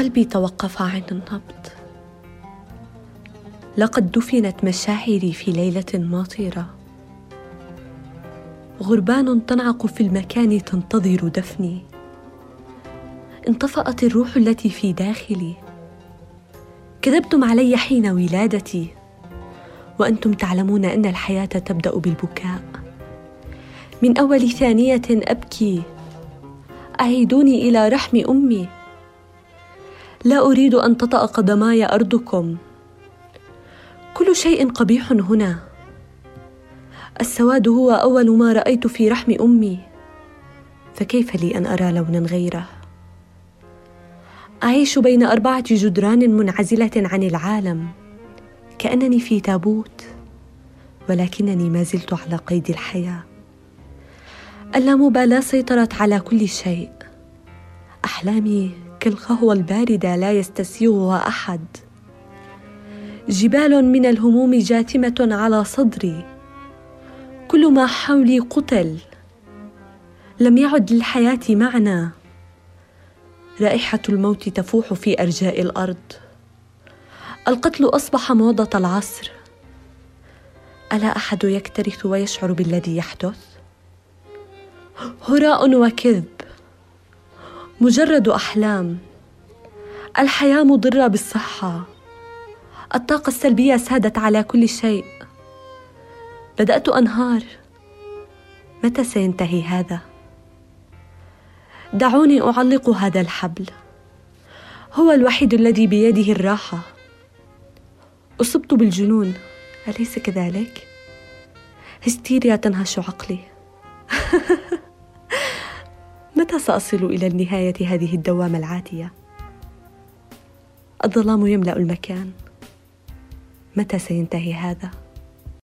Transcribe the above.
قلبي توقف عن النبض. لقد دفنت مشاعري في ليلة ماطرة. غربان تنعق في المكان تنتظر دفني. انطفأت الروح التي في داخلي. كذبتم علي حين ولادتي. وأنتم تعلمون أن الحياة تبدأ بالبكاء. من أول ثانية أبكي. أعيدوني إلى رحم أمي. لا أريد أن تطا قدماي أرضكم. كل شيء قبيح هنا. السواد هو أول ما رأيت في رحم أمي. فكيف لي أن أرى لونا غيره؟ أعيش بين أربعة جدران منعزلة عن العالم. كأنني في تابوت ولكنني ما زلت على قيد الحياة. اللامبالاه سيطرت على كل شيء. أحلامي كالقهوه الباردة لا يستسيغها أحد. جبال من الهموم جاثمة على صدري. كل ما حولي قتل. لم يعد للحياة معنى. رائحة الموت تفوح في أرجاء الأرض. القتل أصبح موضة العصر. ألا أحد يكترث ويشعر بالذي يحدث؟ هراء وكذب. مجرد أحلام. الحياة مضرة بالصحة. الطاقة السلبية سادت على كل شيء. بدأت أنهار. متى سينتهي هذا؟ دعوني أعلق هذا الحبل. هو الوحيد الذي بيده الراحة. أصبت بالجنون. أليس كذلك؟ هستيريا تنهش عقلي. متى ساصل إلى النهايه هذه الدوامه العاتية؟ الظلام يملأ المكان. متى سينتهي هذا؟